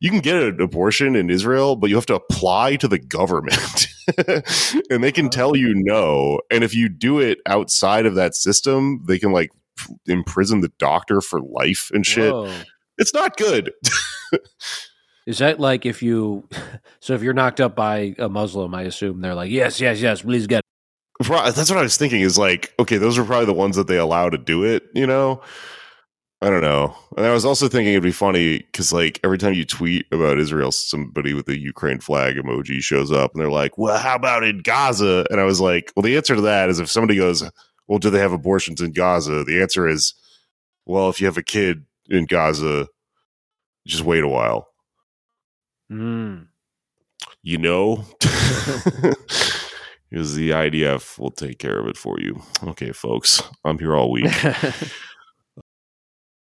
you can get an abortion in Israel, but you have to apply to the government. and they can tell you no. And if you do it outside of that system, they can like imprison the doctor for life and shit. Whoa. It's not good. Is that like if you, so if you're knocked up by a Muslim, I assume they're like, yes, yes, yes, please get. That's what I was thinking is like, okay, those are probably the ones that they allow to do it, you know? I don't know. And I was also thinking it'd be funny because, like, every time you tweet about Israel, somebody with the Ukraine flag emoji shows up and they're like, well, how about in Gaza? And I was like, well, the answer to that is if somebody goes, well, do they have abortions in Gaza? The answer is, well, if you have a kid in Gaza, just wait a while. Mm. You know? Because the IDF will take care of it for you. Okay, folks, I'm here all week.